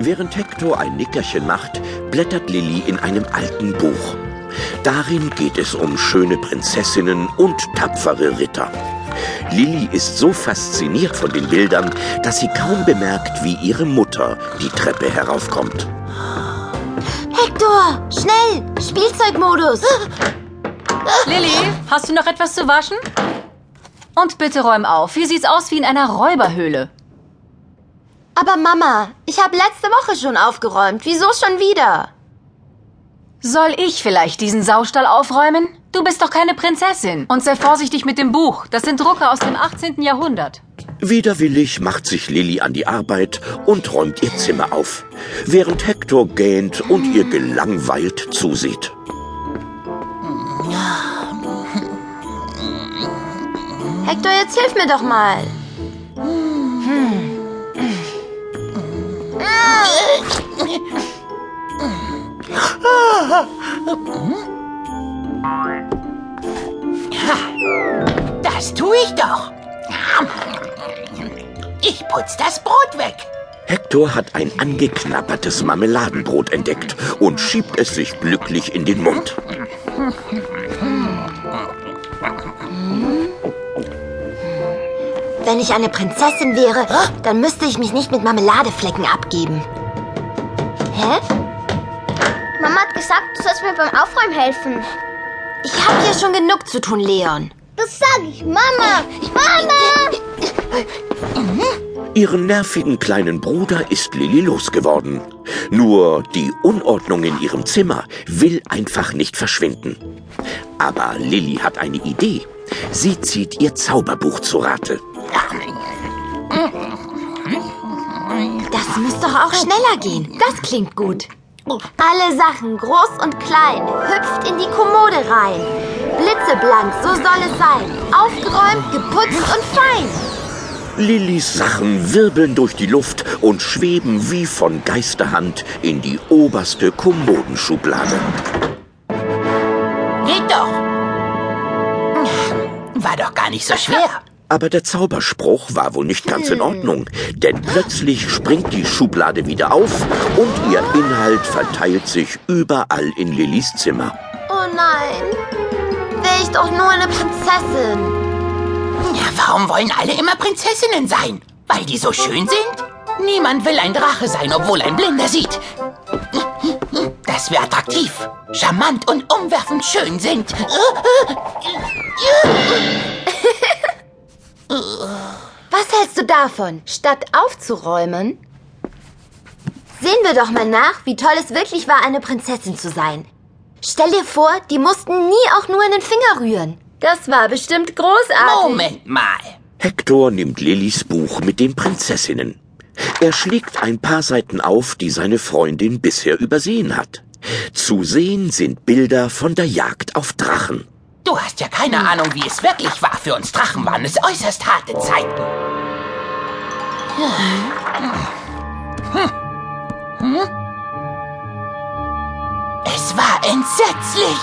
Während Hector ein Nickerchen macht, blättert Lilly in einem alten Buch. Darin geht es um schöne Prinzessinnen und tapfere Ritter. Lilly ist so fasziniert von den Bildern, dass sie kaum bemerkt, wie ihre Mutter die Treppe heraufkommt. Hector, schnell! Spielzeugmodus! Lilly, hast du noch etwas zu waschen? Und bitte räum auf. Hier sieht's aus wie in einer Räuberhöhle. Aber Mama, ich habe letzte Woche schon aufgeräumt. Wieso schon wieder? Soll ich vielleicht diesen Saustall aufräumen? Du bist doch keine Prinzessin. Und sei vorsichtig mit dem Buch. Das sind Drucke aus dem 18. Jahrhundert. Widerwillig macht sich Lilly an die Arbeit und räumt ihr Zimmer auf, während Hector gähnt und ihr gelangweilt zusieht. Hector, jetzt hilf mir doch mal. Das tue ich doch. Ich putz das Brot weg. Hector hat ein angeknappertes Marmeladenbrot entdeckt und schiebt es sich glücklich in den Mund. Wenn ich eine Prinzessin wäre, dann müsste ich mich nicht mit Marmeladeflecken abgeben. Hä? Mama hat gesagt, du sollst mir beim Aufräumen helfen. Ich habe hier schon genug zu tun, Leon. Das sag ich, Mama! Mama! Ihren nervigen kleinen Bruder ist Lilly losgeworden. Nur die Unordnung in ihrem Zimmer will einfach nicht verschwinden. Aber Lilly hat eine Idee. Sie zieht ihr Zauberbuch zu Rate. Das doch auch schneller gehen. Das klingt gut. Alle Sachen, groß und klein, hüpft in die Kommode rein. Blitzeblank, so soll es sein. Aufgeräumt, geputzt und fein. Lillys Sachen wirbeln durch die Luft und schweben wie von Geisterhand in die oberste Kommodenschublade. Geht doch. War doch gar nicht so schwer. Aber der Zauberspruch war wohl nicht ganz in Ordnung, denn plötzlich springt die Schublade wieder auf und ihr Inhalt verteilt sich überall in Lillys Zimmer. Oh nein. Wäre ich doch nur eine Prinzessin. Ja, warum wollen alle immer Prinzessinnen sein? Weil die so schön sind? Niemand will ein Drache sein, obwohl ein Blinder sieht. Das wäre attraktiv, charmant und umwerfend schön sind. Was hältst du davon? Statt aufzuräumen? Sehen wir doch mal nach, wie toll es wirklich war, eine Prinzessin zu sein. Stell dir vor, die mussten nie auch nur in den Finger rühren. Das war bestimmt großartig. Moment mal. Hector nimmt Lillys Buch mit den Prinzessinnen. Er schlägt ein paar Seiten auf, die seine Freundin bisher übersehen hat. Zu sehen sind Bilder von der Jagd auf Drachen. Du hast ja keine Ahnung, wie es wirklich war. Für uns Drachen waren es äußerst harte Zeiten. Es war entsetzlich.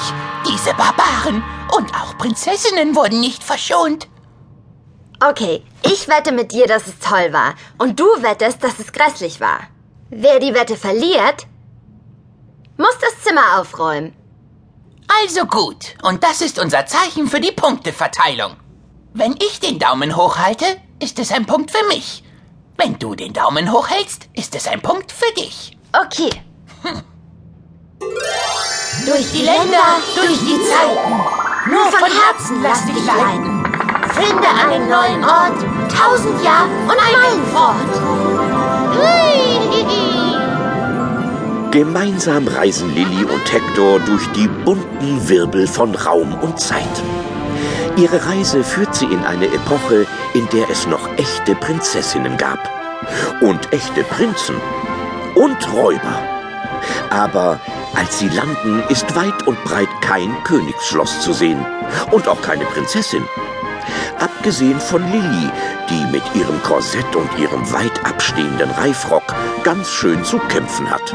Diese Barbaren und auch Prinzessinnen wurden nicht verschont. Okay, ich wette mit dir, dass es toll war. Und du wettest, dass es grässlich war. Wer die Wette verliert, muss das Zimmer aufräumen. Also gut, und das ist unser Zeichen für die Punkteverteilung. Wenn ich den Daumen hoch halte, ist es ein Punkt für mich. Wenn du den Daumen hoch hältst, ist es ein Punkt für dich. Okay. Durch die Länder, durch die Zeiten, nur von Herzen lass dich leiten. Finde einen neuen Ort, tausend Jahre und Gemeinsam reisen Lilly und Hector durch die bunten Wirbel von Raum und Zeit. Ihre Reise führt sie in eine Epoche, in der es noch echte Prinzessinnen gab. Und echte Prinzen. Und Räuber. Aber als sie landen, ist weit und breit kein Königsschloss zu sehen. Und auch keine Prinzessin. Abgesehen von Lilly, die mit ihrem Korsett und ihrem weit abstehenden Reifrock ganz schön zu kämpfen hat.